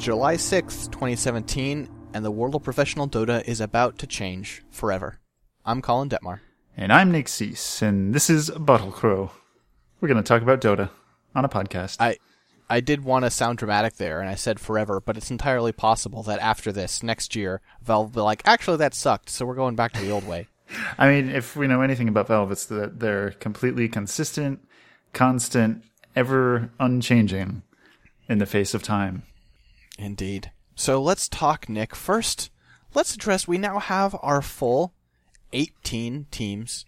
July 6th, 2017, and the world of professional Dota is about to change forever. I'm Colin Detmar. And I'm Nick Cease, and this is Bottle Crow. We're going to talk about Dota on a podcast. I I did want to sound dramatic there, and I said forever, but it's entirely possible that after this, next year, Valve will be like, actually, that sucked, so we're going back to the old way. I mean, if we know anything about Valve, it's that they're completely consistent, constant, ever unchanging in the face of time. Indeed. So let's talk, Nick. First, let's address we now have our full 18 teams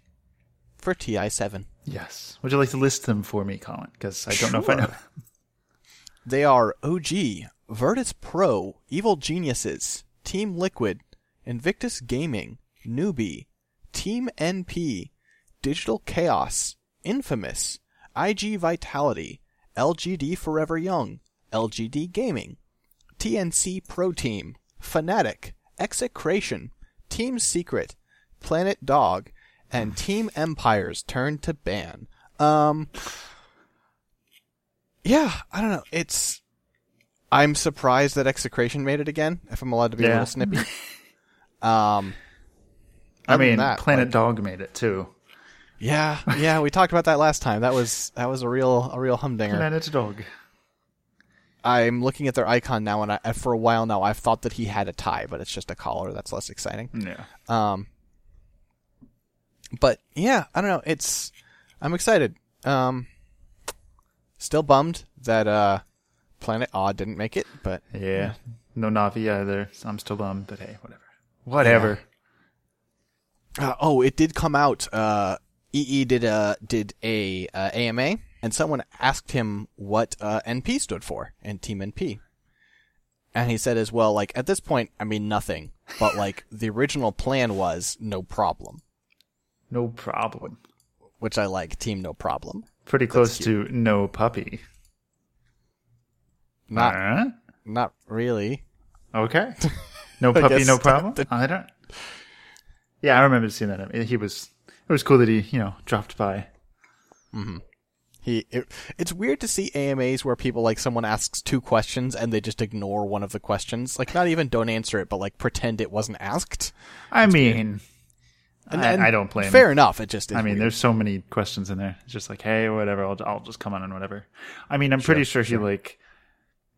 for TI7. Yes. Would you like to list them for me, Colin? Because I don't know if I know. Sure. They are OG, Virtus Pro, Evil Geniuses, Team Liquid, Invictus Gaming, Newbee, Team NP, Digital Chaos, Infamous, IG Vitality, LGD Forever Young, LGD Gaming, TNC Pro Team, Fnatic, Execration, Team Secret, Planet Dog, and Team Empire's turn to ban. Um, yeah, I don't know. It's, I'm surprised that Execration made it again, if I'm allowed to be a little snippy. Um, I mean, that, Planet like- Dog made it too. yeah, yeah, we talked about that last time. That was, that was a real, a real humdinger. Planet Dog. I'm looking at their icon now, and I, for a while now, I've thought that he had a tie, but it's just a collar. That's less exciting. Yeah. Um, but yeah, I don't know. It's I'm excited. Um, still bummed that uh, Planet Odd didn't make it, but Yeah. No Navi either. So I'm still bummed, but hey, whatever. Whatever. uh, oh, it did come out. Uh, EE did a did a uh, AMA, and someone asked him what uh, NP stood for and Team NP. And he said as well, like, at this point, I mean nothing, but like, the original plan was no problem, No problem. which I like, team no problem. Pretty close to no Puppey. Not, Huh? not really. Okay. No Puppey, no problem. the- I don't. Yeah, I remember seeing that. He was. It was cool that he, you know, dropped by. He, it, it's weird to see AMAs where people like someone asks two questions and they just ignore one of the questions. Like not even don't answer it, but like pretend it wasn't asked. I mean, And, I, and I don't blame. Fair him. enough. It just is I mean, weird. there's so many questions in there. It's just like, hey, whatever. I'll, I'll just come on and whatever. I mean, I'm pretty sure he like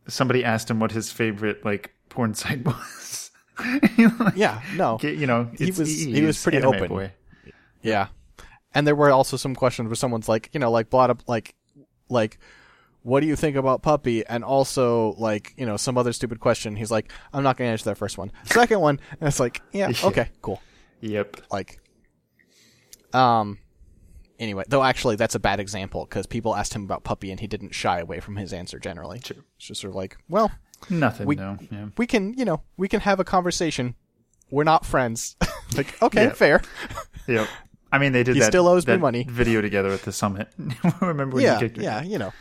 somebody asked him what his favorite like porn site was. Like, yeah, no, you know, He was- he was pretty open. Boy. yeah. And there were also some questions where someone's like, you know, like blah blah, like, like, what do you think about Puppey? And also like, you know, some other stupid question. He's like, I'm not going to answer that first one. Second one, and it's like, yeah, Yeah. okay, cool. Yep. like um anyway though actually that's a bad example because people asked him about Puppey and he didn't shy away from his answer generally True. it's just sort of like well Nothing. We- no. Yeah. we can you know we can have a conversation we're not friends like okay Yeah. fair Yep. I mean, they did He that. still owes me money. Video together at the summit. Remember when yeah he kicked me? yeah you know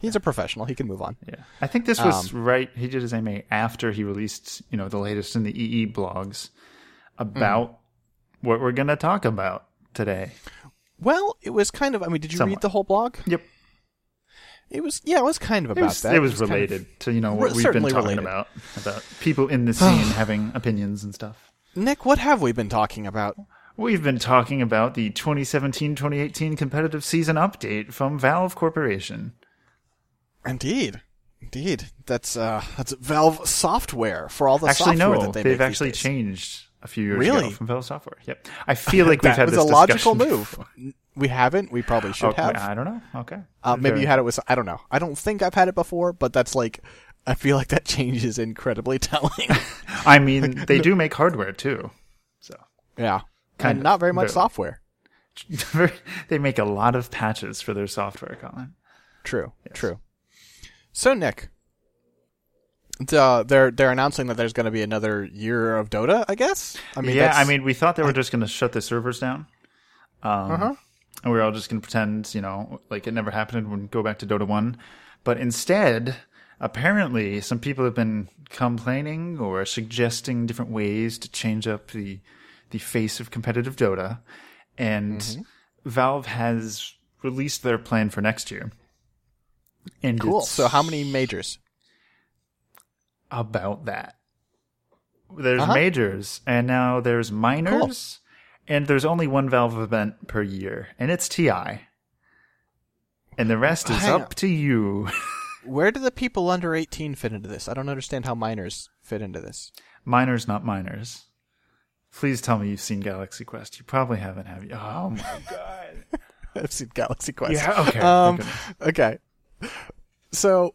he's a professional he can move on Yeah. I think this was Um, right. He did his AMA after he released, you know, the latest in the EE blogs about Mm-hmm. what we're going to talk about today. well it was kind of i mean did you Somewhat. read the whole blog Yep. it was yeah it was kind of It about was, that it was kind of- related to, you know, what we've been talking related. about. About people in the scene having opinions and stuff. nick what have we been talking about We've been talking about the 2017-2018 competitive season update from Valve Corporation. Indeed, indeed. That's uh, that's Valve software for all the Actually, software no, that they they've make actually changed a few years Really? ago from Valve Software. Yep. I feel like we've had was this a logical move. before. We haven't. We probably should Okay, have. I don't know. Okay. Uh, maybe you had it with. I don't know. I don't think I've had it before, but that's like. I feel like that change is incredibly telling. I mean, they do make hardware too. So yeah, Kind and of, not very much barely. software. they make a lot of patches for their software, Colin. True. True. So Nick, uh, they're they're announcing that there's going to be another year of Dota. I guess. I mean, yeah, I mean, we thought they were just going to shut the servers down. Um, Uh-huh. And we were all just going to pretend, you know, like it never happened and go back to Dota 1. But instead, apparently, some people have been complaining or suggesting different ways to change up the the face of competitive Dota. And Mm-hmm. Valve has released their plan for next year. And cool. So how many majors? about that. There's Uh-huh. majors, and now there's minors, and there's only one Valve event per year, and it's TI. And the rest is on. up to you. Where do the people under 18 fit into this? I don't understand how minors fit into this. minors, not minors. Please tell me you've seen Galaxy Quest. You probably haven't, have you? Oh my god. I've seen Galaxy Quest. Yeah, okay. Um, okay. So,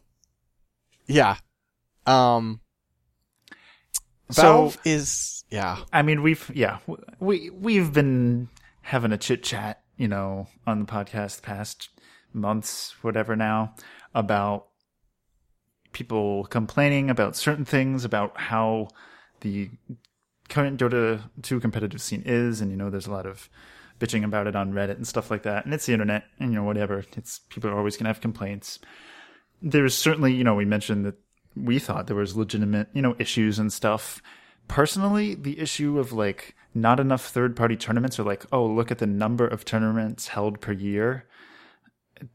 yeah. Um, So- Valve is, yeah. I mean, we've yeah, we we've been having a chit chat, you know, on the podcast the past months, whatever now, about people complaining about certain things, about how the current Dota 2 competitive scene is, and you know, there's a lot of bitching about it on Reddit and stuff like that, and it's the internet, and you know, whatever. It's people are always gonna have complaints. There's certainly, you know, we mentioned that we thought there was legitimate, you know, issues and stuff. Personally, the issue of like not enough third party tournaments or like, oh, look at the number of tournaments held per year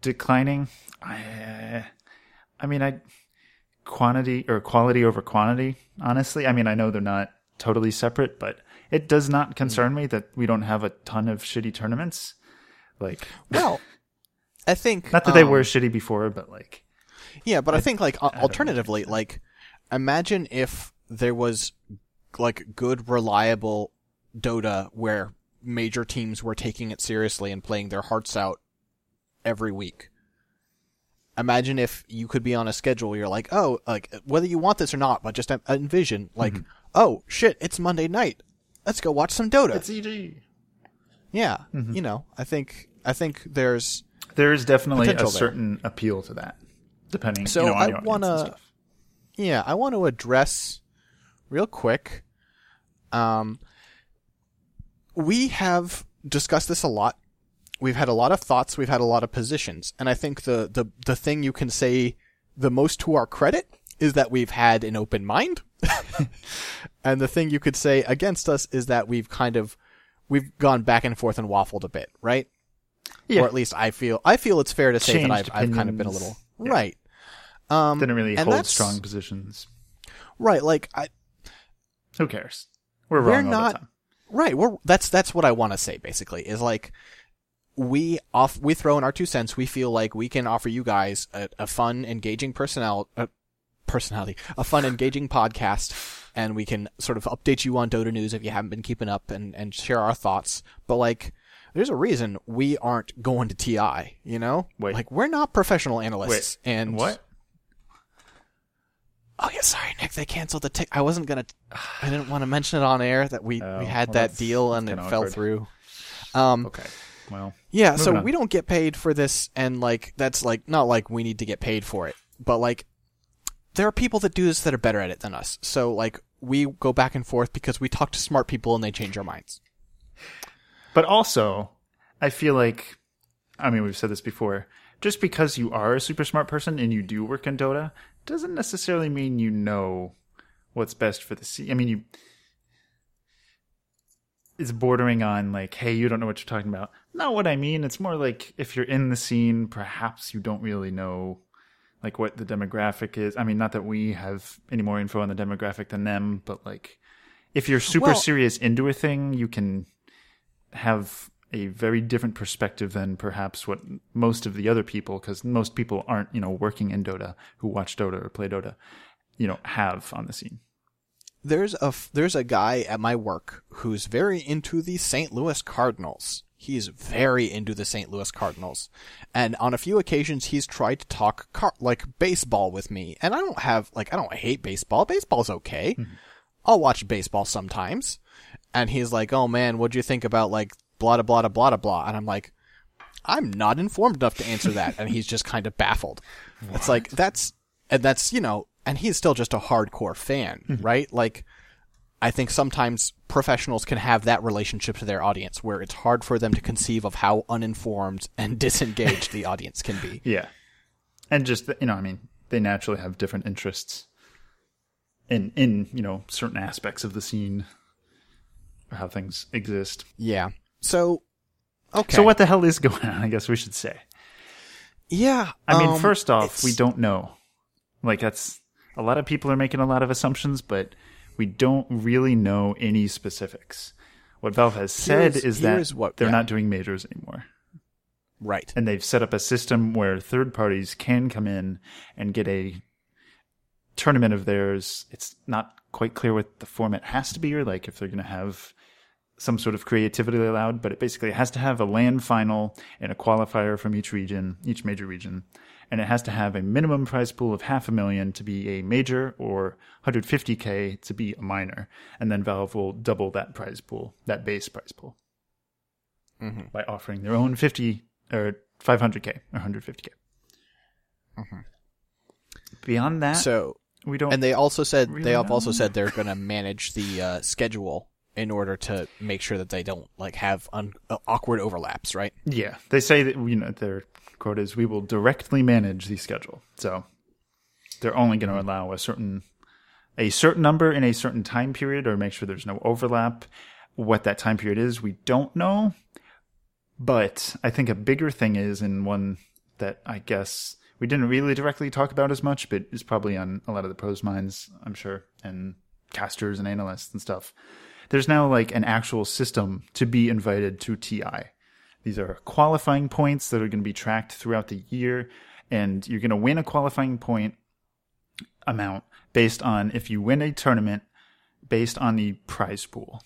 declining. I, I mean, I quantity or quality over quantity. Honestly, I mean, I know they're not totally separate, but it does not concern me that we don't have a ton of shitty tournaments. Like, Well, I think. not that they um, were shitty before, but like, Yeah, but I, think like don't alternatively, like imagine if there was like good, reliable Dota where major teams were taking it seriously and playing their hearts out every week. Imagine if you could be on a schedule. You're like, oh, like whether you want this or not, but just en- envision like, oh shit, it's Monday night. Let's go watch some Dota. It's EG. yeah, you know, I think I think there's There is definitely a there. certain appeal to that, depending. So you know, on I wanna- Yeah, I want to address real quick. Um, we have discussed this a lot. We've had a lot of thoughts. We've had a lot of positions, and I think the the the thing you can say the most to our credit is that we've had an open mind, and the thing you could say against us is that we've kind of we've gone back and forth and waffled a bit, right? Yeah. Or at least I feel I feel it's fair to say that I've Changed I've kind of been a little right. Um, Didn't really hold strong positions. right. Like I, Who cares? We're We're wrong all not- the time. Right. We're that's that's what I want to say basically is like we off we throw in our two cents. We feel like we can offer you guys a, a fun, engaging personnel personality, a fun, engaging podcast, and we can sort of update you on Dota news if you haven't been keeping up and and share our thoughts. But like. There's a reason we aren't going to TI, you know? Wait. Like, we're not professional analysts. Wait, and what? Oh yeah, sorry, Nick. They canceled the tick. I wasn't gonna. I didn't want to mention it on air that we Oh, we had well, that deal and it kinda fell through. Um, Okay. Well, yeah, so on. we don't get paid for this, and like that's like not like we need to get paid for it, but like there are people that do this that are better at it than us. So like we go back and forth because we talk to smart people and they change our minds. but also, I feel like, I mean, we've said this before. Just because you are a super smart person and you do work in Dota doesn't necessarily mean you know what's best for the scene. I mean, you. It's bordering on like, hey, you don't know what you're talking about. Not what I mean. It's more like if you're in the scene, perhaps you don't really know like what the demographic is. I mean, not that we have any more info on the demographic than them, but like if you're super Well- serious into a thing, you can have a very different perspective than perhaps what most of the other people, because most people aren't, you know, working in Dota who watch Dota or play Dota, you know, have on the scene. There's a there's a guy at my work who's very into the St. Louis Cardinals. He's very into the St. Louis Cardinals, and on a few occasions he's tried to talk car- like baseball with me. And I don't have like I don't hate baseball. Baseball's okay. Mm-hmm. I'll watch baseball sometimes. And he's like, "Oh man, what'd you think about like blah blah blah blah blah?" And I'm like, "I'm not informed enough to answer that." and he's just kind of baffled. It's like that's and that's you know, and he's still just a hardcore fan, right? Like, I think sometimes professionals can have that relationship to their audience where it's hard for them to conceive of how uninformed and disengaged the audience can be. Yeah. And just, you know, I mean, they naturally have different interests in, in, you know, certain aspects of the scene or how things exist. Yeah. So, okay. So what the hell is going on? I guess we should say. Yeah. I mean, um, first off, it's- we don't know. Like that's a lot of people are making a lot of assumptions, but we don't really know any specifics. What Valve has said Here's- is that what- they're yeah. not doing majors anymore. Right. And they've set up a system where third parties can come in and get a tournament of theirs. It's not quite clear what the format has to be or like if they're going to have some sort of creativity allowed, but it basically has to have a LAN final and a qualifier from each region, each major region. And it has to have a minimum prize pool of half a million to be a major or 150k to be a minor. And then Valve will double that prize pool, that base prize pool, by offering their own 50 or 500k or 150k. Beyond that, So, we don't. and they also said really they have also said they're going to manage the uh, schedule in order to make sure that they don't like have un- uh, awkward overlaps, right? Yeah, they say that you know their quote is, "We will directly manage the schedule." So they're only going to allow a certain a certain number in a certain time period, or make sure there's no overlap. What that time period is, we don't know. But I think a bigger thing is, and one that I guess we didn't really directly talk about as much, but is probably on a lot of the pros' minds, I'm sure, and casters and analysts and stuff. There's now like an actual system to be invited to TI. These are qualifying points that are going to be tracked throughout the year, and you're going to win a qualifying point amount based on if you win a tournament based on the prize pool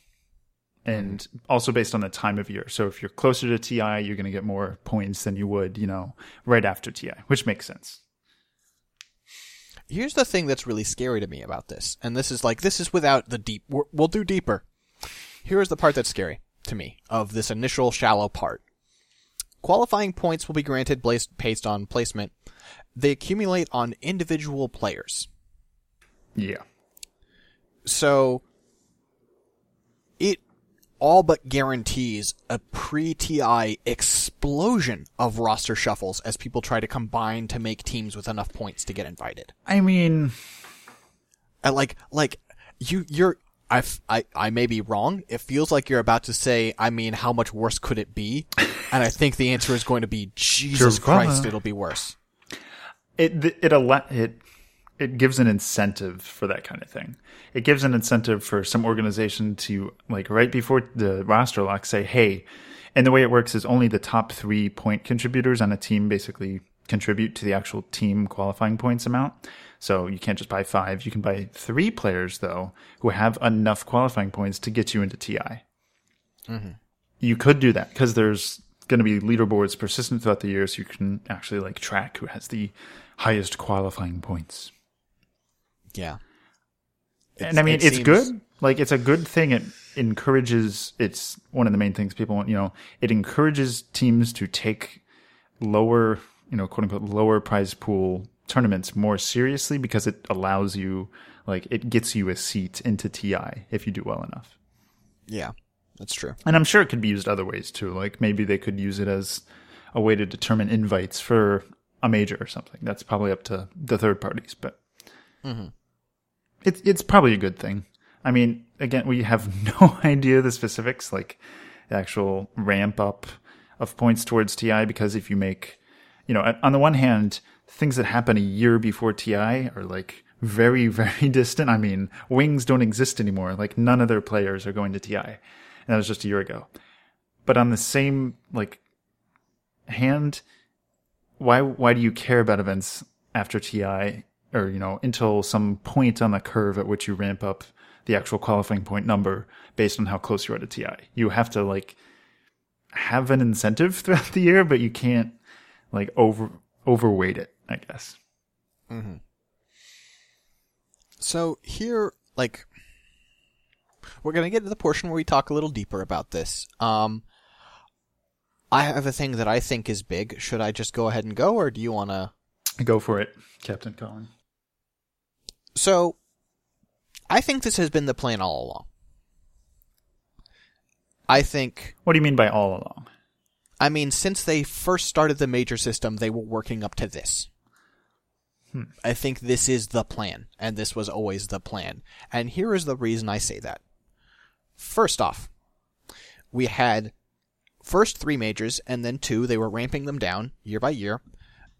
and also based on the time of year. So if you're closer to TI, you're going to get more points than you would, you know, right after TI, which makes sense. Here's the thing that's really scary to me about this, and this is like this is without the deep. We'll do deeper. Here's the part that's scary to me of this initial shallow part. Qualifying points will be granted based based on placement. They accumulate on individual players. Yeah. So it all but guarantees a pre-TI explosion of roster shuffles as people try to combine to make teams with enough points to get invited. I mean, like like you you're I, f- I, I may be wrong. It feels like you're about to say, I mean, how much worse could it be? And I think the answer is going to be, Jesus Christ, it'll be worse. it it al- it it gives an incentive for that kind of thing. It gives an incentive for some organization to like right before the roster lock say, "Hey," and the way it works is only the top three point contributors on a team basically contribute to the actual team qualifying points amount. So you can't just buy five; you can buy three players though who have enough qualifying points to get you into TI. Mm-hmm. You could do that because there's going to be leaderboards persistent throughout the year, so you can actually like track who has the highest qualifying points. Yeah. and I mean, it it's seems- good. Like, it's a good thing. It encourages. It's one of the main things people want. You know, it encourages teams to take lower, you know, quote unquote, lower prize pool tournaments more seriously because it allows you, like, it gets you a seat into TI if you do well enough. Yeah. That's true. And I'm sure it could be used other ways too. Like maybe they could use it as a way to determine invites for a major or something. That's probably up to the third parties, but mm-hmm. it's it's probably a good thing. I mean, again, we have no idea the specifics, like the actual ramp up of points towards TI, because if you make, you know, on the one hand, things that happen a year before TI are like very, very distant. I mean, wings don't exist anymore. Like none of their players are going to TI. And that was just a year ago. But on the same, like, hand, why, why do you care about events after TI or, you know, until some point on the curve at which you ramp up the actual qualifying point number based on how close you are to TI? You have to, like, have an incentive throughout the year, but you can't, like, over, overweight it, I guess. So here, like, we're gonna get to the portion where we talk a little deeper about this. Um, I have a thing that I think is big. Should I just go ahead and go, or do you wanna? Go for it, Captain Colin. So, I think this has been the plan all along. I think, What do you mean by all along? I mean, since they first started the major system, they were working up to this. I think this is the plan, and this was always the plan. And here is the reason I say that. First off, we had first three majors and then two. They were ramping them down year by year.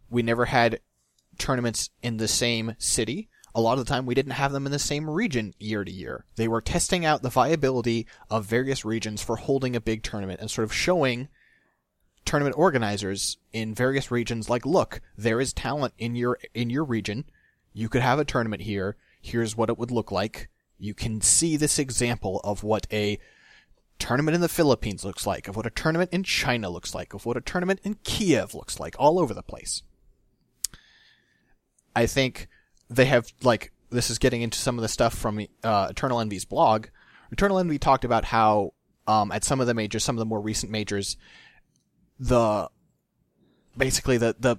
We never had tournaments in the same city a lot of the time we didn't have them in the same region year to year. They were testing out the viability of various regions for holding a big tournament and sort of showing tournament organizers in various regions like look there is talent in your in your region. You could have a tournament here. Here's what it would look like. You can see this example of what a tournament in the Philippines looks like of what a tournament in China looks like of what a tournament in Kiev looks like all over the place. I think they have like this is getting into some of the stuff from uh, Eternal Envy's blog. Eternal Envy talked about how um, at some of the majors some of the more recent majors the basically the the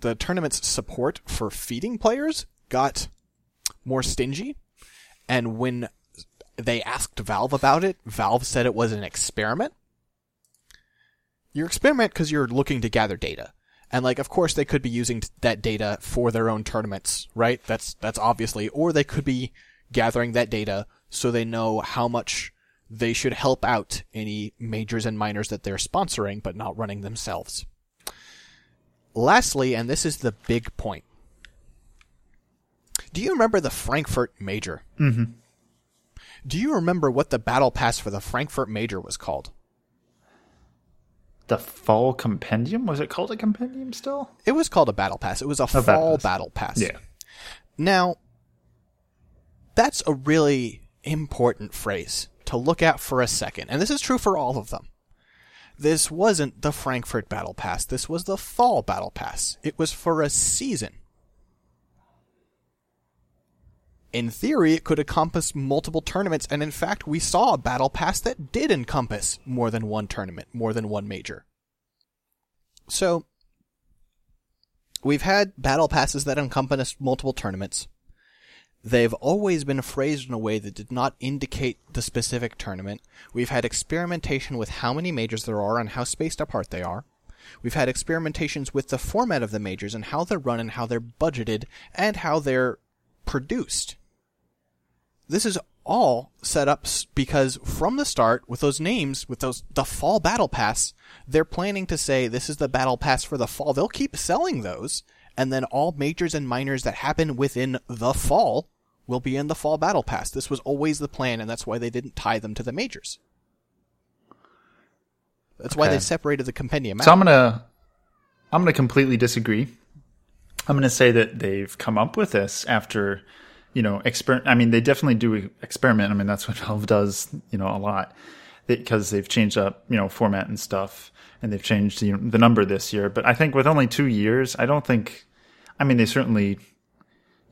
the tournament's support for feeding players got more stingy, and when they asked Valve about it, Valve said it was an experiment. Your experiment because you're looking to gather data. And like, of course, they could be using that data for their own tournaments, right? That's, that's obviously, or they could be gathering that data so they know how much they should help out any majors and minors that they're sponsoring but not running themselves. Lastly, and this is the big point. Do you remember the Frankfurt Major? Mm-hmm. Do you remember what the battle pass for the Frankfurt Major was called? The Fall Compendium? Was it called a compendium still? It was called a battle pass. It was a, fall battle pass. battle pass. Yeah. Now, that's a really important phrase to look at for a second, and this is true for all of them. This wasn't the Frankfurt Battle Pass, this was the Fall Battle Pass. It was for a season. In theory, it could encompass multiple tournaments, and in fact, we saw a Battle Pass that did encompass more than one tournament, more than one major. So, we've had Battle Passes that encompass multiple tournaments. They've always been phrased in a way that did not indicate the specific tournament. We've had experimentation with how many majors there are and how spaced apart they are. We've had experimentations with the format of the majors and how they're run and how they're budgeted and how they're produced. This is all set up because from the start, with those names, with those, the fall battle pass, they're planning to say this is the battle pass for the fall. They'll keep selling those and then all majors and minors that happen within the fall will be in the fall battle pass. This was always the plan, and that's why they didn't tie them to the majors. That's why they separated the compendium out. So I'm gonna I'm gonna completely disagree. I'm gonna say that they've come up with this after, you know, exper. I mean, they definitely do experiment. I mean, that's what Valve does, you know, a lot because they've changed up, you know, format and stuff, and they've changed you know, the number this year. But I think with only two years, I don't think. I mean, they certainly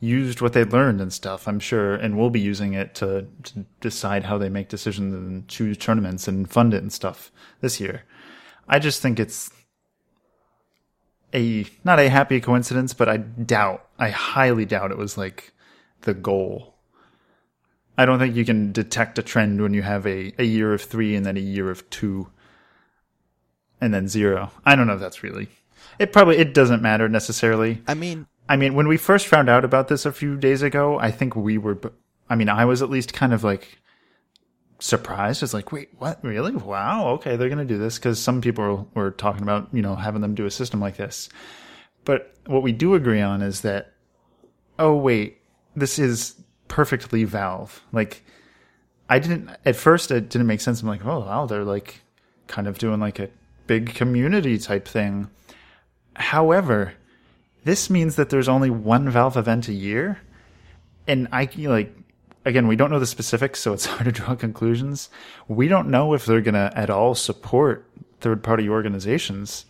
used what they learned and stuff. I'm sure, and will be using it to, to decide how they make decisions and choose tournaments and fund it and stuff this year. I just think it's a not a happy coincidence, but I doubt, I highly doubt it was like the goal. I don't think you can detect a trend when you have a, a year of three and then a year of two and then zero. I don't know if that's really. It probably it doesn't matter necessarily. I mean, I mean, when we first found out about this a few days ago, I think we were, I mean, I was at least kind of like surprised. It's like, wait, what? Really? Wow. Okay. They're going to do this because some people were talking about, you know, having them do a system like this. But what we do agree on is that, oh, wait, this is perfectly Valve. Like, I didn't, at first, it didn't make sense. I'm like, oh, wow, they're like kind of doing like a big community type thing. However, this means that there's only one Valve event a year. And I like, again, we don't know the specifics, so it's hard to draw conclusions. We don't know if they're going to at all support third party organizations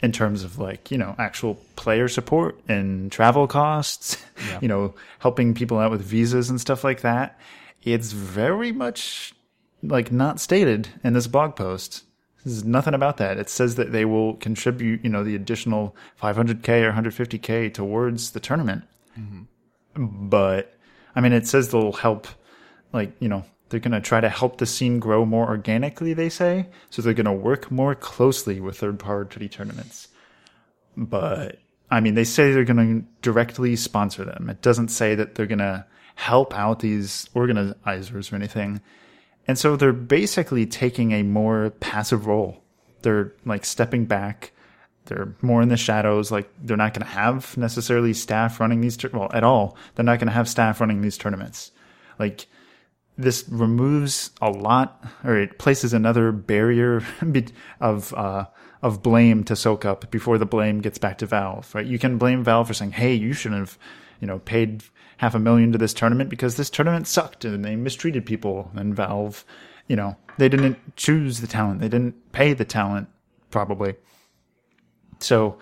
in terms of like, you know, actual player support and travel costs, you know, helping people out with visas and stuff like that. It's very much like not stated in this blog post. There's nothing about that. It says that they will contribute, you know, the additional 500k or 150k towards the tournament. Mm-hmm. But I mean, it says they'll help, like you know, they're going to try to help the scene grow more organically. They say so. They're going to work more closely with third party tournaments. But I mean, they say they're going to directly sponsor them. It doesn't say that they're going to help out these organizers or anything. And so they're basically taking a more passive role. They're like stepping back they're more in the shadows. Like they're not going to have necessarily staff running these, tur- well, at all. They're not going to have staff running these tournaments. Like this removes a lot, or it places another barrier of uh, of blame to soak up before the blame gets back to Valve. Right? You can blame Valve for saying, "Hey, you shouldn't have, you know, paid half a million to this tournament because this tournament sucked and they mistreated people." And Valve, you know, they didn't choose the talent, they didn't pay the talent, probably. So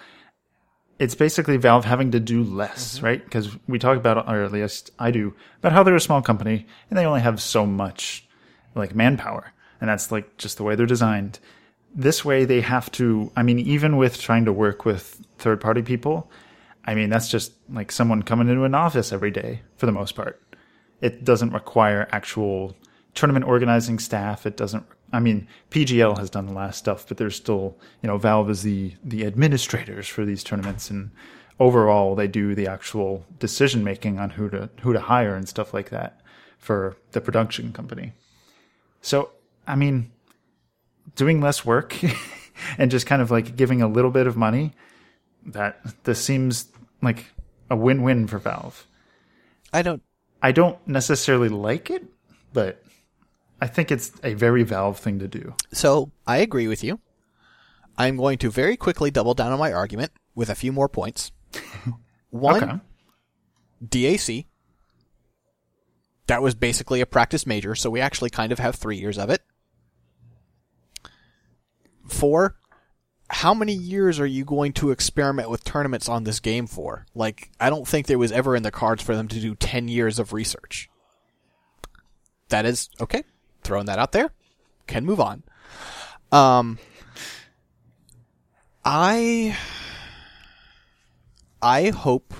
it's basically Valve having to do less, mm-hmm. right? Because we talk about, or at least I do, about how they're a small company and they only have so much like manpower. And that's like just the way they're designed. This way they have to, I mean, even with trying to work with third party people, I mean, that's just like someone coming into an office every day for the most part. It doesn't require actual tournament organizing staff. It doesn't, I mean, PGL has done the last stuff, but there's still, you know, Valve is the, the administrators for these tournaments. And overall, they do the actual decision making on who to, who to hire and stuff like that for the production company. So, I mean, doing less work and just kind of like giving a little bit of money, that this seems like a win-win for Valve. I don't. I don't necessarily like it, but I think it's a very Valve thing to do. So I agree with you. I'm going to very quickly double down on my argument with a few more points. One, Okay. DAC. That was basically a practice major, so we actually kind of have three years of it. Four, how many years are you going to experiment with tournaments on this game for? Like, I don't think there was ever in the cards for them to do 10 years of research. That is, okay, throwing that out there. Can move on. Um, I, I hope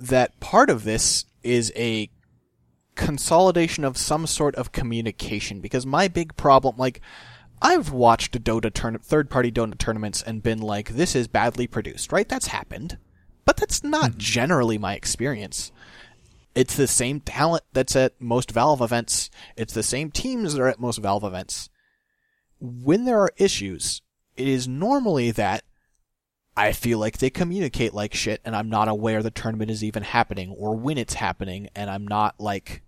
that part of this is a consolidation of some sort of communication because my big problem like I've watched Dota turn third party Dota tournaments and been like this is badly produced, right? That's happened. But that's not mm-hmm. generally my experience. It's the same talent that's at most Valve events. It's the same teams that are at most Valve events. When there are issues, it is normally that I feel like they communicate like shit and I'm not aware the tournament is even happening or when it's happening and I'm not like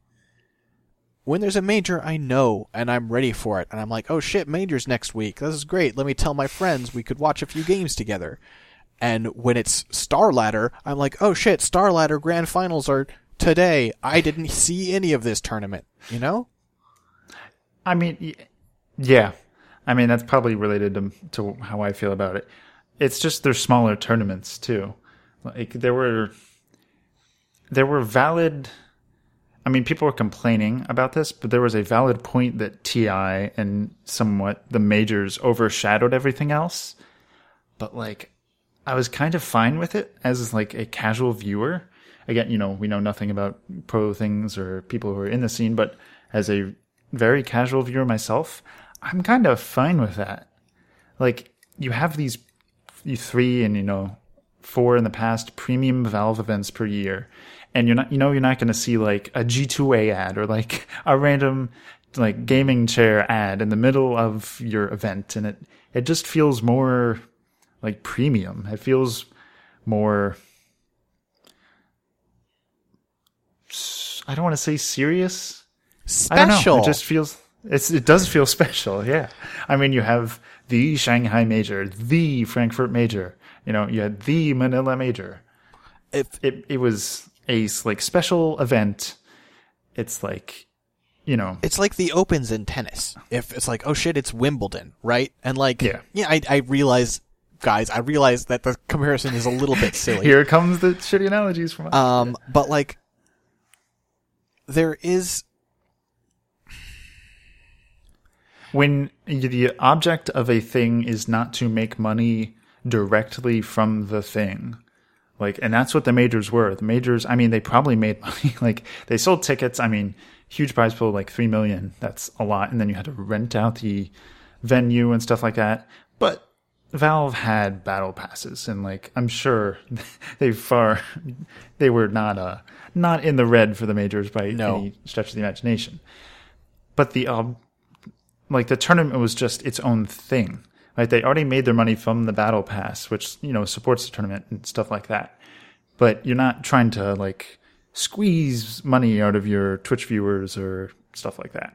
when there's a major I know and I'm ready for it and I'm like, "Oh shit, major's next week. This is great. Let me tell my friends we could watch a few games together." And when it's Star Ladder, I'm like, "Oh shit, Star Ladder grand finals are today. I didn't see any of this tournament." You know? I mean, yeah. I mean, that's probably related to, to how I feel about it. It's just they're smaller tournaments too. Like there were, there were valid. I mean, people were complaining about this, but there was a valid point that TI and somewhat the majors overshadowed everything else. But like, I was kind of fine with it as like a casual viewer. Again, you know, we know nothing about pro things or people who are in the scene, but as a very casual viewer myself, I'm kind of fine with that. Like, you have these three and you know four in the past premium Valve events per year, and you're not you know you're not going to see like a G2A ad or like a random like gaming chair ad in the middle of your event, and it it just feels more like premium. It feels more. I don't want to say serious. I don't know. Special. It just feels it's it does feel special. Yeah. I mean, you have the Shanghai Major, the Frankfurt Major. You know, you had the Manila Major. if It it was a like special event. It's like, you know, it's like the opens in tennis. If it's like, oh shit, it's Wimbledon, right? And like, Yeah. yeah, I, I realize, guys, I realize that the comparison is a little bit silly. here comes the shitty analogies from. Um, but like, there is, when the object of a thing is not to make money directly from the thing like and that's what the majors were. The majors i mean they probably made money. Like they sold tickets. I mean huge prize pool like 3 million. That's a lot. And then you had to rent out the venue and stuff like that. But valve had battle passes. And like i'm sure they far they were not uh not in the red for the majors by No. any stretch of the imagination. But the um like the tournament was just its own thing. Like they already made their money from the battle pass, which you know supports the tournament and stuff like that. But you're not trying to like squeeze money out of your Twitch viewers or stuff like that.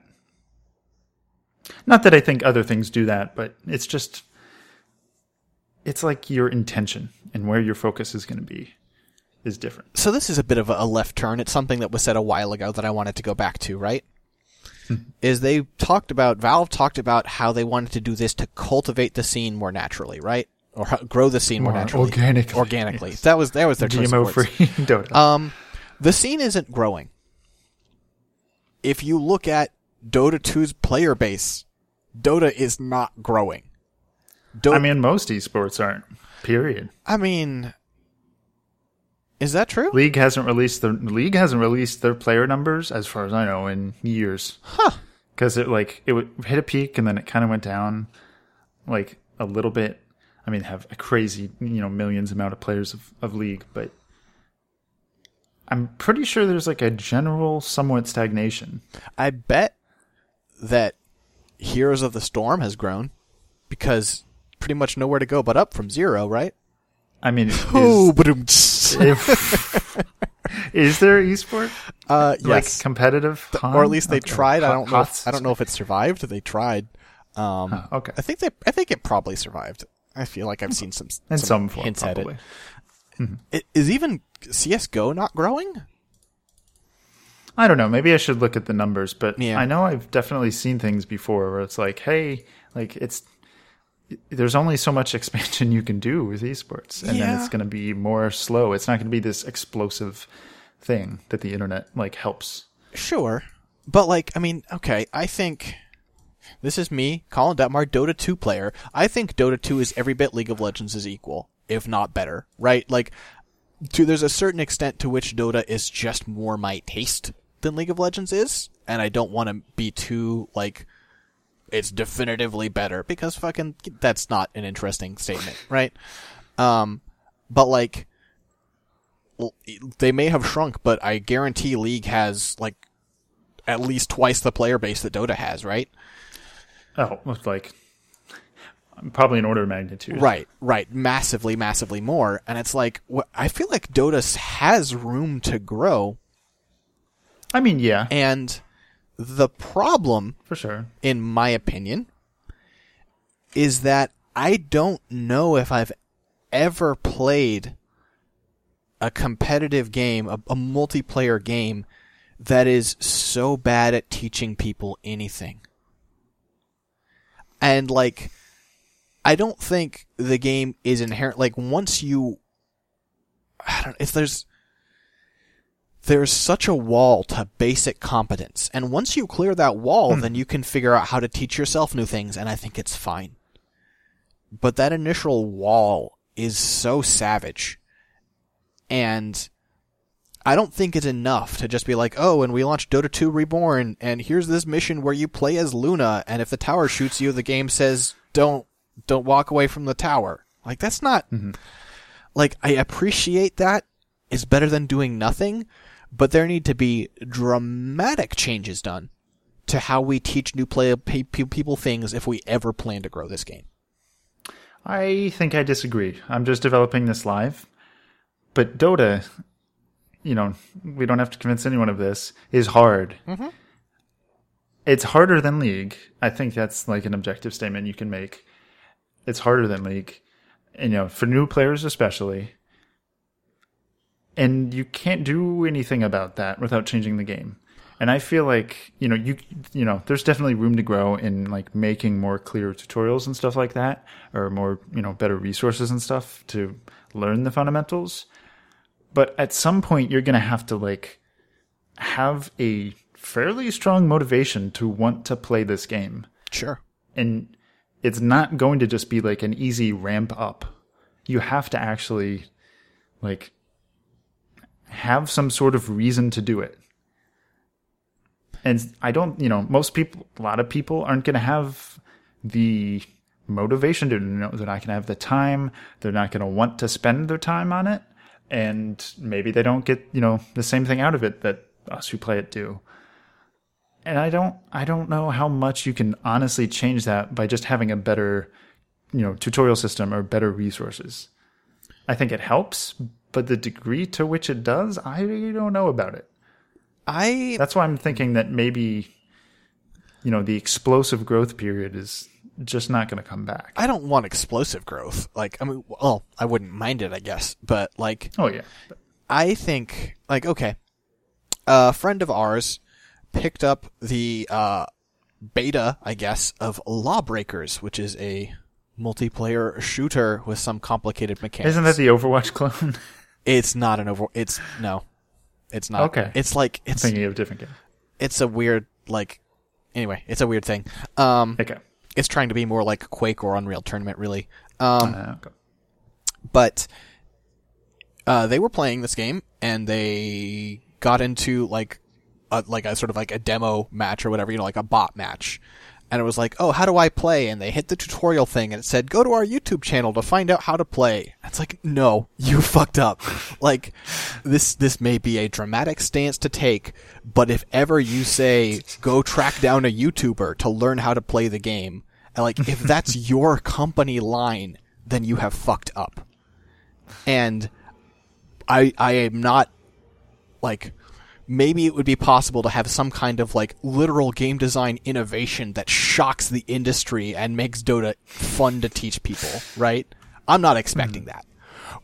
Not that I think other things do that, but it's just it's like your intention and where your focus is going to be is different. So this is a bit of a left turn. It's something that was said a while ago that I wanted to go back to, right? Is they talked about Valve talked about how they wanted to do this to cultivate the scene more naturally, right? Or how- grow the scene more, More naturally, organically, Organically, that was that was their GMO free Dota. Um, the scene isn't growing. If you look at Dota 2's player base, Dota is not growing. Dota, I mean, most esports aren't. Period. I mean, is that true? League hasn't released the league hasn't released their player numbers as far as I know in years. Huh. Because it like it would hit a peak and then it kind of went down, like a little bit. I mean, have a crazy you know millions amount of players of, of league, but I'm pretty sure there's like a general somewhat stagnation. I bet that Heroes of the Storm has grown because pretty much nowhere to go but up from zero, right? I mean, is, Oh, if, is there esport uh, like yes, competitive, or at least they Okay. tried. I don't know. If, I don't know if it survived. They tried. Um, okay. I think they. I think it probably survived. I feel like I've seen some in some, form, hints probably. at it. I- Is even CS:GO not growing? I don't know. Maybe I should look at the numbers, but Yeah. I know I've definitely seen things before where it's like, hey, like it's there's only so much expansion you can do with esports, and then it's going to be more slow. It's not going to be this explosive thing that the internet like helps. Sure, but like, I mean, okay. I think this is me, Colin Detmar, Dota 2 player. I think Dota 2 is every bit League of Legends is equal, if not better. Right? Like, to there's a certain extent to which Dota is just more my taste than League of Legends is, and I don't want to be too like it's definitively better because fucking that's not an interesting statement, right? Um, but like they may have shrunk, but I guarantee League has like at least twice the player base that Dota has, right? Oh, like probably an order of magnitude. Right, right, massively, massively more, and it's like I feel like Dota has room to grow, I mean, yeah, and the problem for sure. in my opinion, is that I don't know if I've ever played a competitive game, a, a multiplayer game, that is so bad at teaching people anything. And like, I don't think the game is inherent. Like, once you, I don't, know, if there's, there's such a wall to basic competence. And once you clear that wall, hmm. then you can figure out how to teach yourself new things, and I think it's fine. But that initial wall is so savage. And I don't think it's enough to just be like, oh, and we launched Dota 2 Reborn, and here's this mission where you play as Luna, and if the tower shoots you, the game says, don't, don't walk away from the tower. Like, that's not, mm-hmm. like, I appreciate that. It's better than doing nothing, but there need to be dramatic changes done to how we teach new play pe- pe- people things if we ever plan to grow this game. I think I disagree. I'm just developing this live. But Dota, you know, we don't have to convince anyone of this, is hard. Mm-hmm. It's harder than League. I think that's like an objective statement you can make. It's harder than League. And, you know, for new players especially. And you can't do anything about that without changing the game. And I feel like, you know, you you know, there's definitely room to grow in like making more clear tutorials and stuff like that or more, you know, better resources and stuff to learn the fundamentals. But at some point you're going to have to like have a fairly strong motivation to want to play this game. Sure. And it's not going to just be like an easy ramp up. You have to actually like have some sort of reason to do it. And I don't, you know, most people, a lot of people aren't going to have the motivation to know they're not going to have the time. They're not going to want to spend their time on it. And maybe they don't get, you know, the same thing out of it that us who play it do. And I don't, I don't know how much you can honestly change that by just having a better you know tutorial system or better resources. I think it helps, but the degree to which it does, I don't know about it. I That's why I'm thinking that maybe you know the explosive growth period is just not going to come back. I don't want explosive growth. Like I mean, well, I wouldn't mind it, I guess, but like Oh yeah, I think like okay, a friend of ours picked up the uh, beta, I guess, of Lawbreakers, which is a multiplayer shooter with some complicated mechanics. isn't that the Overwatch clone? It's not an over. It's no, it's not. Okay. It's like it's thinking of a different game. it's a weird like. Anyway, it's a weird thing. Um, Okay. it's trying to be more like Quake or Unreal Tournament, really. Um, Uh, okay. but uh, they were playing this game and they got into like a, like a sort of like a demo match or whatever, you know, like a bot match. And it was like, oh, how do I play? And they hit the tutorial thing and it said, go to our YouTube channel to find out how to play. It's like, no, you fucked up. like, this, this may be a dramatic stance to take, but if ever you say, go track down a YouTuber to learn how to play the game, and like, if that's your company line, then you have fucked up and I I am not like maybe it would be possible to have some kind of like literal game design innovation that shocks the industry and makes Dota fun to teach people, right? I'm not expecting mm-hmm. that.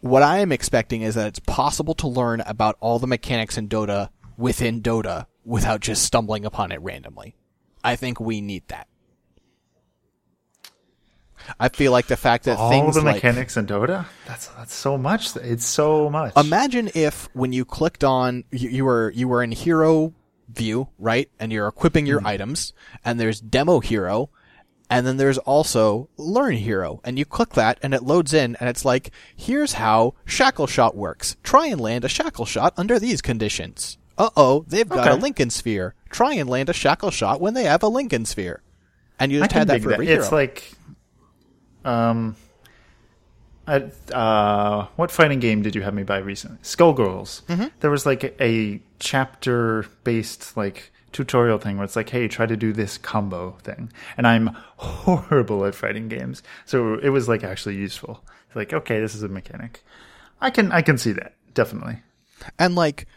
What I am expecting is that it's possible to learn about all the mechanics in Dota within Dota without just stumbling upon it randomly. I think we need that. I feel like the fact that All things the like mechanics in Dota. That's that's so much. It's so much. Imagine if when you clicked on you, you were you were in hero view, right? And you're equipping your hmm. items and there's demo hero and then there's also learn hero and you click that and it loads in and it's like here's how shackle shot works. Try and land a shackle shot under these conditions. Uh-oh, they've got a Linken's sphere. Try and land a shackle shot when they have a Linken's sphere. And you just can had that for that. every hero. It's like, um, I, uh, what fighting game did you have me buy recently? Skullgirls. Mm-hmm. There was like a, a chapter based like tutorial thing where it's like, hey, try to do this combo thing, and I'm horrible at fighting games, so it was like actually useful. It's like, okay, this is a mechanic. I can I can see that definitely. And like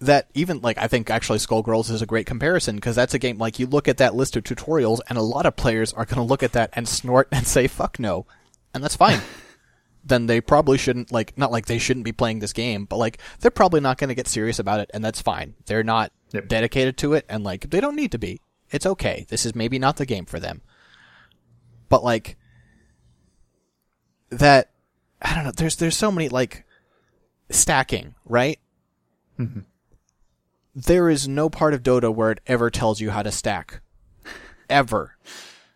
that even like I think actually Skullgirls is a great comparison because that's a game like you look at that list of tutorials and a lot of players are going to look at that and snort and say fuck no. And that's fine. then they probably shouldn't like not like they shouldn't be playing this game, but like they're probably not going to get serious about it and that's fine. They're not Yep. dedicated to it and like they don't need to be. It's okay. This is maybe not the game for them. But like that I don't know, there's there's so many like stacking, right? Mm-hmm. There is no part of Dota where it ever tells you how to stack. Ever.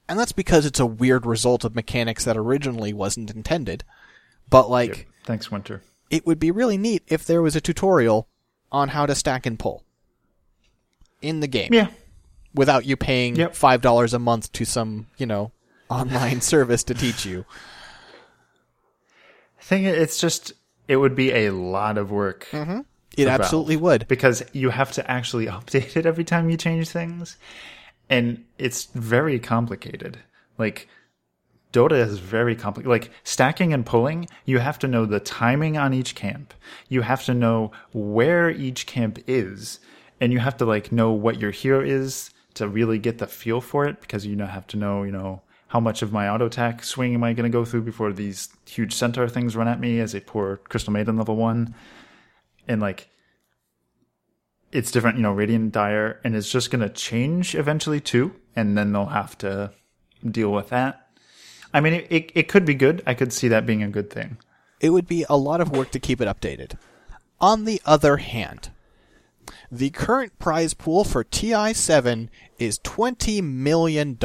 And that's because it's a weird result of mechanics that originally wasn't intended. But like, Thanks, Winter. it would be really neat if there was a tutorial on how to stack and pull in the game Yeah, without you paying Yep. five dollars a month to some, you know, online service to teach you. thing it's just it would be a lot of work. Mm-hmm. It absolutely would. because you have to actually update it every time you change things. And it's very complicated. Like dota is very complicated like stacking and pulling you have to know the timing on each camp. You have to know where each camp is and you have to like know what your hero is to really get the feel for it because you have to know you know how much of my auto attack swing am i going to go through before these huge centaur things run at me as a poor crystal maiden level one. And like it's different, you know, Radiant Dire, and it's just going to change eventually too, and then they'll have to deal with that. I mean, it, it, it could be good. I could see that being a good thing. it would be a lot of work to keep it updated. On the other hand, the current prize pool for TI7 is $20 million.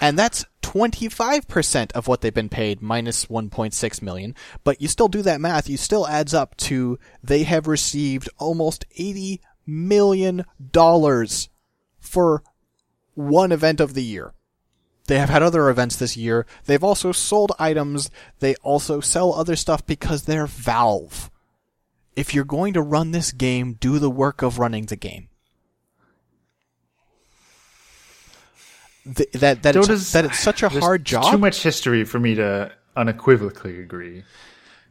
And that's 25% of what they've been paid minus 1.6 million. But you still do that math, you still adds up to they have received almost 80 million dollars for one event of the year. They have had other events this year. They've also sold items. They also sell other stuff because they're Valve. If you're going to run this game, do the work of running the game. Th- that that it's, that it's such a hard job. Too much history for me to unequivocally agree,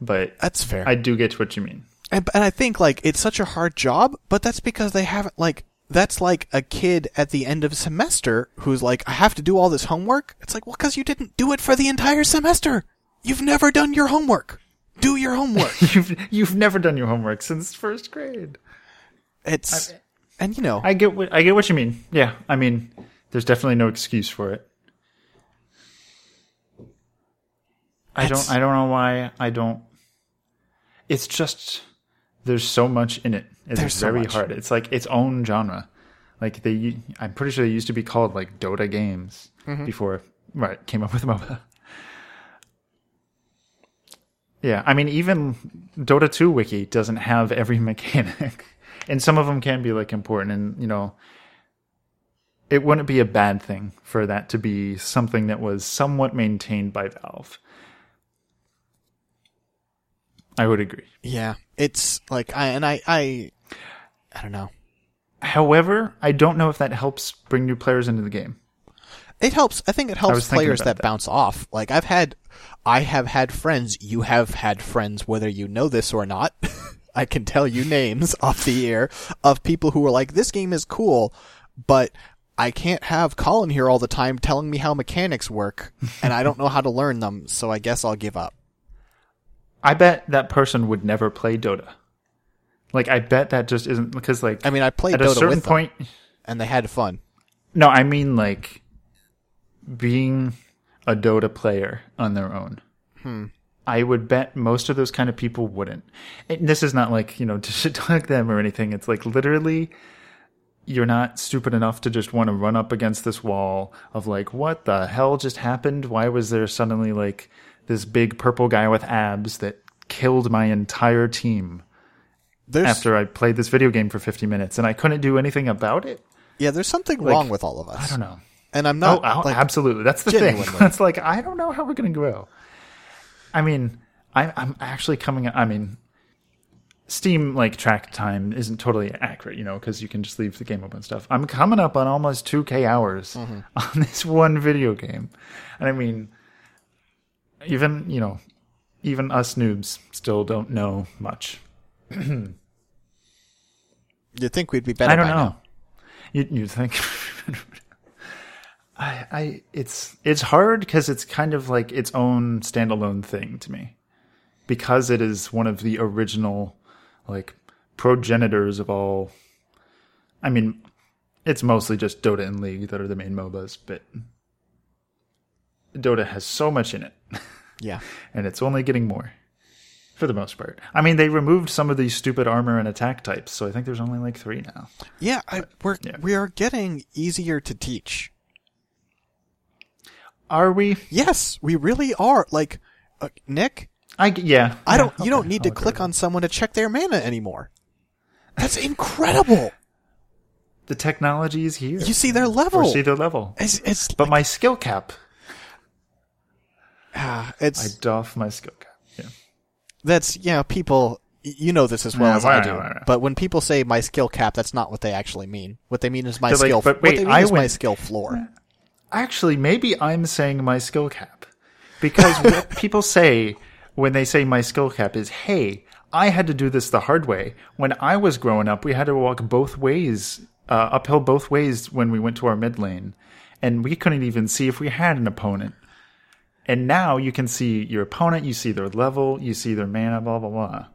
but That's fair. I do get what you mean. And, and I think like it's such a hard job, but that's because they haven't like that's like a kid at the end of semester who's like, I have to do all this homework. It's like, well, because you didn't do it for the entire semester. You've never done your homework. Do your homework. You've you've never done your homework since first grade. It's and you know I get what I get what you mean. Yeah, I mean, there's definitely no excuse for it. I don't. I don't know why. I don't. It's just there's so much in it. It's There's so very much. hard. It's like its own genre. Like they, I'm pretty sure they used to be called like Dota games Mm-hmm. before Riot came up with MOBA. Yeah, I mean, even Dota 2 wiki doesn't have every mechanic, and some of them can be like important, and you know, it wouldn't be a bad thing for that to be something that was somewhat maintained by Valve. I would agree. yeah, it's like I and I I I don't know. However, I don't know if that helps bring new players into the game. It helps. I think it helps players that, that. bounce off. Like I've had, I have had friends. You have had friends, whether you know this or not. I can tell you names off the air of people who are like, "This game is cool, but I can't have Colin here all the time telling me how mechanics work, and I don't know how to learn them. So I guess I'll give up." I bet that person would never play Dota. Like, I bet that just isn't because, like, I mean, I played at a Dota certain with them, point, and they had fun. No, I mean like being a Dota player on their own. Hmm. I would bet most of those kind of people wouldn't. And this is not like, you know, to shit talk them or anything. It's like literally you're not stupid enough to just want to run up against this wall of like, what the hell just happened? Why was there suddenly like this big purple guy with abs that killed my entire team There's after I played this video game for 50 minutes and I couldn't do anything about it? yeah, there's something wrong with all of us. I don't know. And I'm Oh, not oh, like absolutely. That's the thing. that's like I don't know how we're going to grow. I mean, I, I'm actually coming. I mean, Steam like track time isn't totally accurate, you know, because you can just leave the game open and stuff. I'm coming up on almost 2k hours Mm-hmm. on this one video game, and I mean, even you know, even us noobs still don't know much. you'd think we'd be better. I don't know. now. You you think? I I it's it's hard because it's kind of like its own standalone thing to me, because it is one of the original like progenitors of all. I mean, it's mostly just Dota and League that are the main MOBAs, but Dota has so much in it, Yeah. and it's only getting more. For the most part, I mean, they removed some of these stupid armor and attack types, so I think there's only like three now. Yeah, I, we're yeah. we are getting easier to teach. Are we? Yes, we really are. Like uh, Nick, I g- yeah. I Yeah, don't. You okay, don't need to I'll agree click on someone to check their mana anymore. That's incredible. the technology is here. you see their level. or see their level. It's it's But my skill cap, ah, it's. I doff my skill cap. Yeah. that's you know people. You know this as well Yeah, as I do. right, right. But when people say my skill cap, that's not what they actually mean. What they mean is my They're like, skill. "But what wait, they mean I is my went- skill floor. Actually, maybe I'm saying my skill cap because what people say when they say my skill cap is, "Hey, I had to do this the hard way. When I was growing up, we had to walk both ways, uh, uphill both ways when we went to our mid lane, and we couldn't even see if we had an opponent." And now you can see your opponent, you see their level, you see their mana, blah blah blah.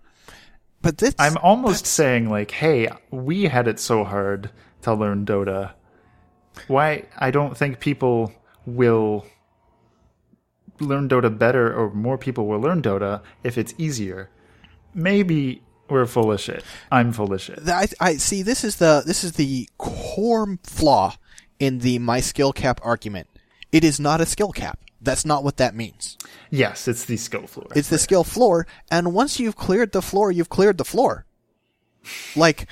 But this, I'm almost saying like, hey, we had it so hard to learn Dota. Why I don't think people will learn Dota better or more people will learn Dota if it's easier. Maybe we're full of shit. I'm full of shit. I, I see. This is the this is the core flaw in the my skill cap argument. It is not a skill cap. That's not what that means. Yes, it's the skill floor. It's the skill floor, and once you've cleared the floor, you've cleared the floor. Like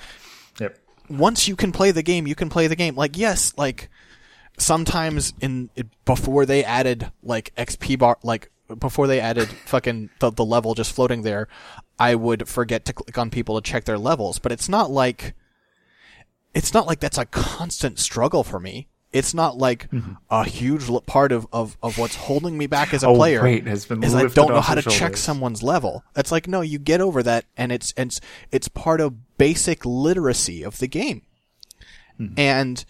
yep. once you can play the game, you can play the game. Like yes, like sometimes in before they added like XP bar, like before they added fucking the, the level just floating there, I would forget to click on people to check their levels. But it's not like it's not like that's a constant struggle for me. It's not like a huge part of, of, of what's holding me back as a Oh, player has been is I don't know how to your check someone's level. It's like no, you get over that, and it's and it's, it's part of basic literacy of the game, and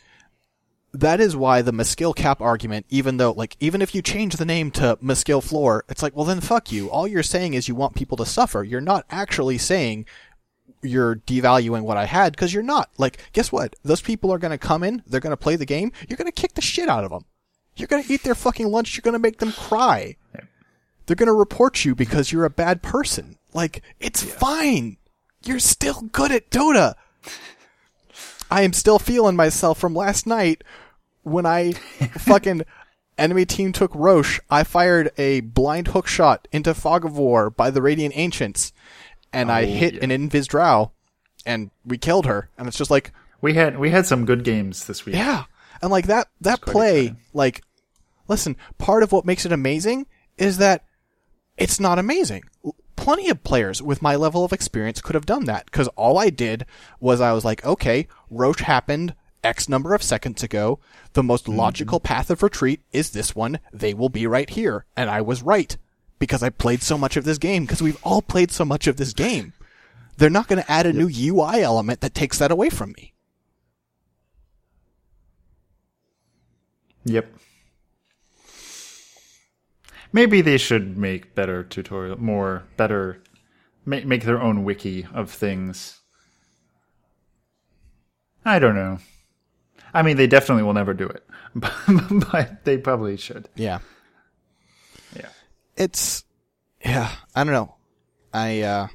that is why the Maskill cap argument, even though, like, even if you change the name to Maskill floor, it's like, well, then fuck you. All you're saying is you want people to suffer. You're not actually saying you're devaluing what I had because you're not. Like, guess what? Those people are going to come in, they're going to play the game, you're going to kick the shit out of them. You're going to eat their fucking lunch, you're going to make them cry. They're going to report you because you're a bad person. Like, it's fine. You're still good at Dota. I am still feeling myself from last night when I fucking enemy team took Rosh. I fired a blind hook shot into Fog of War by the Radiant Ancients, and I Oh, hit yeah. an Invis Drow, and we killed her. And it's just like, We had we had some good games this week. yeah, and like that that play, exciting. like, listen, part of what makes it amazing is that it's not amazing. Plenty of players with my level of experience could have done that because all I did was I was like, okay, Rosh happened X number of seconds ago. The most mm-hmm. logical path of retreat is this one. They will be right here. And I was right because I played so much of this game because we've all played so much of this game. They're not going to add a new UI element that takes that away from me. Yep. Maybe they should make better tutorial, more better, make make their own wiki of things. I don't know. I mean, they definitely will never do it, but they probably should. Yeah. Yeah. it's yeah i don't know i uh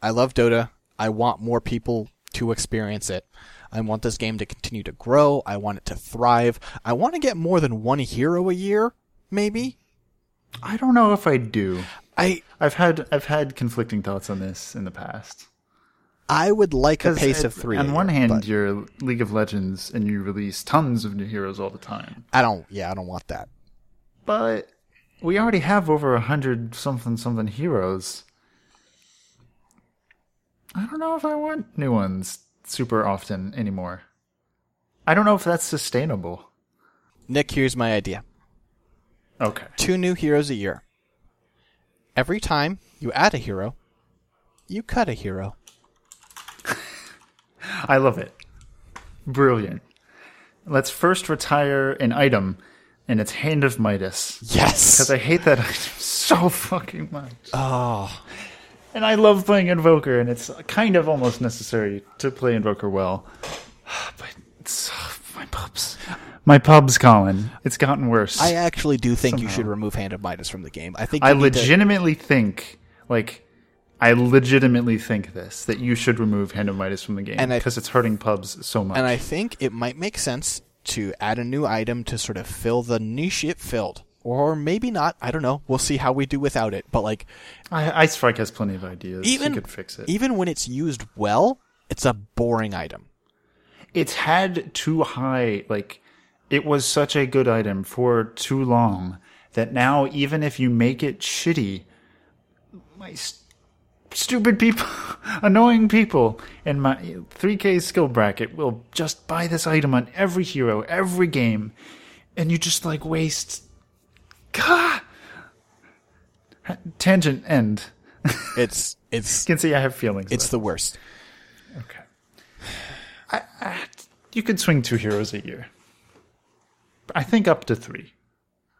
i love dota i want more people to experience it i want this game to continue to grow i want it to thrive i want to get more than one hero a year maybe I don't know if I do. i I've had I've had conflicting thoughts on this in the past. i would like a pace it- of three On one hand, but you're League of Legends and you release tons of new heroes all the time. i don't yeah i don't want that But we already have over a hundred something something heroes. I don't know if I want new ones super often anymore. I don't know if that's sustainable. nick here's my idea Okay. two new heroes a year every time you add a hero you cut a hero I love it. Brilliant. Let's first retire an item, and it's Hand of Midas. yes Because I hate that item so fucking much. oh And I love playing Invoker, and it's kind of almost necessary to play Invoker well. But it's uh, my pubs. My pubs, Colin. It's gotten worse. I I, actually do think you should remove Hand of Midas from the game. I think you need to- legitimately think, like, I legitimately think this that you should remove Hand of Midas from the game because it's hurting pubs so much. and I think it might make sense to add a new item to sort of fill the niche it filled, or maybe not. I don't know. We'll see how we do without it. But like, I, Ice Strike has plenty of ideas. even he could fix it. even when it's used well, it's a boring item. it's had too high like it was such a good item for too long that now even if you make it shitty my st- stupid people annoying people in my 3k skill bracket will just buy this item on every hero every game and you just like waste Gah! tangent end It's it's you can see i have feelings it's the worst. Okay. I, I, you could swing two heroes a year. I think up to three.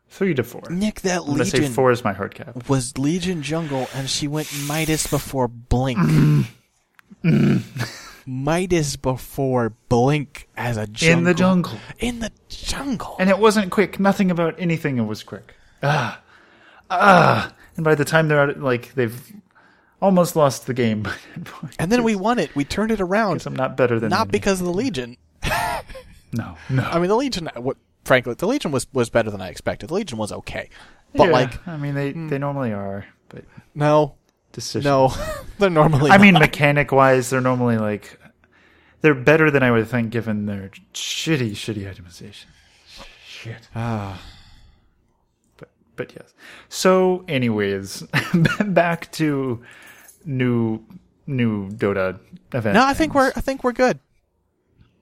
Three to four. Nick, that I'm gonna say four is my hard cap. was Legion Jungle, and she went Midas before Blink. Midas before Blink as a jungle. In the jungle. In the jungle. And it wasn't quick. Nothing about anything was quick. Ah. Ah. And by the time they're out, like, they've almost lost the game. by that point. And then we won it. We turned it around. I'm not better than Not because of the Legion. No. No. I mean, the Legion. What, frankly, the Legion was was better than I expected. The Legion was okay, but Yeah, like, hmm. I mean, they, they normally are, but no, decision. no, they're normally. I mean, mechanic wise, they're normally like they're better than I would think, given their shitty, shitty itemization. Shit. Ah. But but yes. So, anyways, back to new new Dota event. no, I think things. we're I think we're good.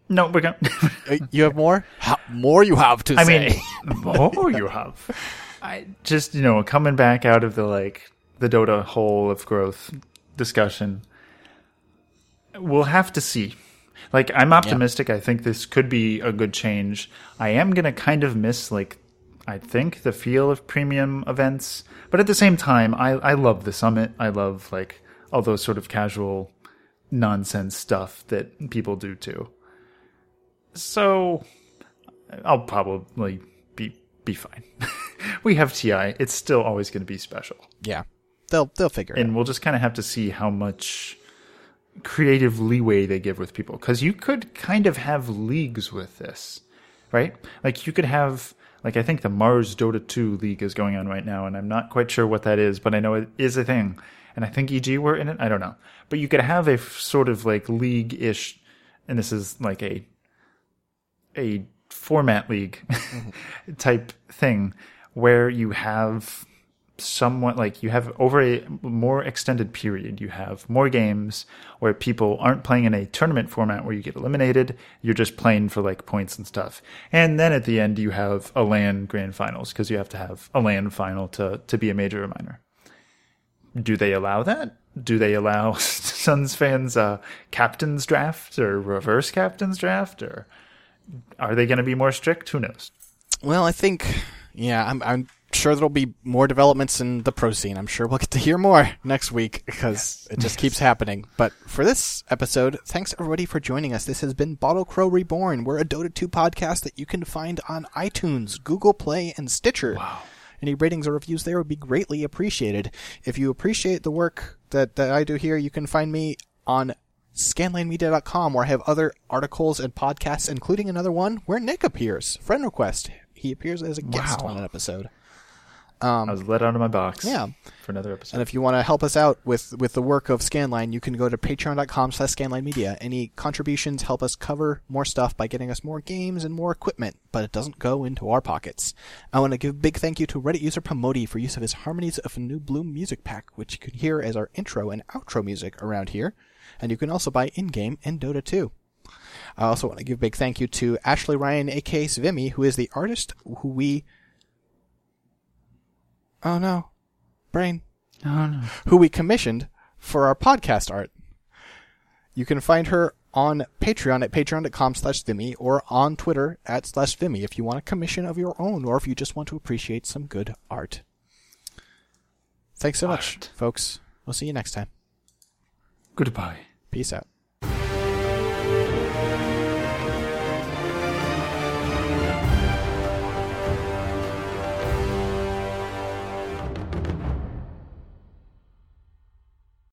No, we're going. You have more? How, more you have to I say. mean, more you have. I just you know coming back out of the like the Dota hole of growth discussion. We'll have to see. Like I'm optimistic. I think this could be a good change. I am gonna kind of miss like I think the feel of premium events, but at the same time, I I love the summit. I love like all those sort of casual nonsense stuff that people do too. So I'll probably be be fine. we have TI. It's still always going to be special, yeah, they'll they'll figure it. and out. we'll just kind of have to see how much creative leeway they give with people. Because you could kind of have leagues with this, right? Like you could have. Like I think the Mars Dota 2 league is going on right now, and I'm not quite sure what that is, but I know it is a thing. And I think EG were in it. I don't know, but you could have a f- sort of like league-ish, and this is like a a format league type thing where you have somewhat like you have over a more extended period you have more games where people aren't playing in a tournament format where you get eliminated. You're just playing for like points and stuff. And then at the end you have a LAN grand finals because you have to have a LAN final to to be a major or minor. Do they allow that? Do they allow Suns fans uh captain's draft or reverse captain's draft or are they going to be more strict who knows Well, I think, yeah, I'm, I'm sure there'll be more developments in the pro scene. I'm sure we'll get to hear more next week because it just keeps happening. But for this episode, thanks everybody for joining us. This has been Bottle Crow Reborn. We're a Dota 2 podcast that you can find on iTunes, Google Play, and Stitcher. Wow. Any ratings or reviews there would be greatly appreciated. If you appreciate the work that, that I do here, you can find me on scanlinemedia.com where I have other articles and podcasts, including another one where Nick appears. Friend request. He appears as a guest Wow. on an episode. I was let out of my box. Yeah. For another episode. And if you want to help us out with, with the work of Scanline, you can go to patreon.com slash scanlinemedia. Any contributions help us cover more stuff by getting us more games and more equipment, but it doesn't go into our pockets. I want to give a big thank you to Reddit user Promoti for use of his Harmonies of New Bloom music pack, which you can hear as our intro and outro music around here. And you can also buy in-game in Dota 2. I also want to give a big thank you to Ashley Ryan, aka Svimmy, who is the artist who we. Oh no, brain. no, no. Who we commissioned for our podcast art. You can find her on Patreon at patreon.com slash Vimmy or on Twitter at slash Vimmy if you want a commission of your own or if you just want to appreciate some good art. Thanks so much, folks. We'll see you next time. Goodbye. Peace out.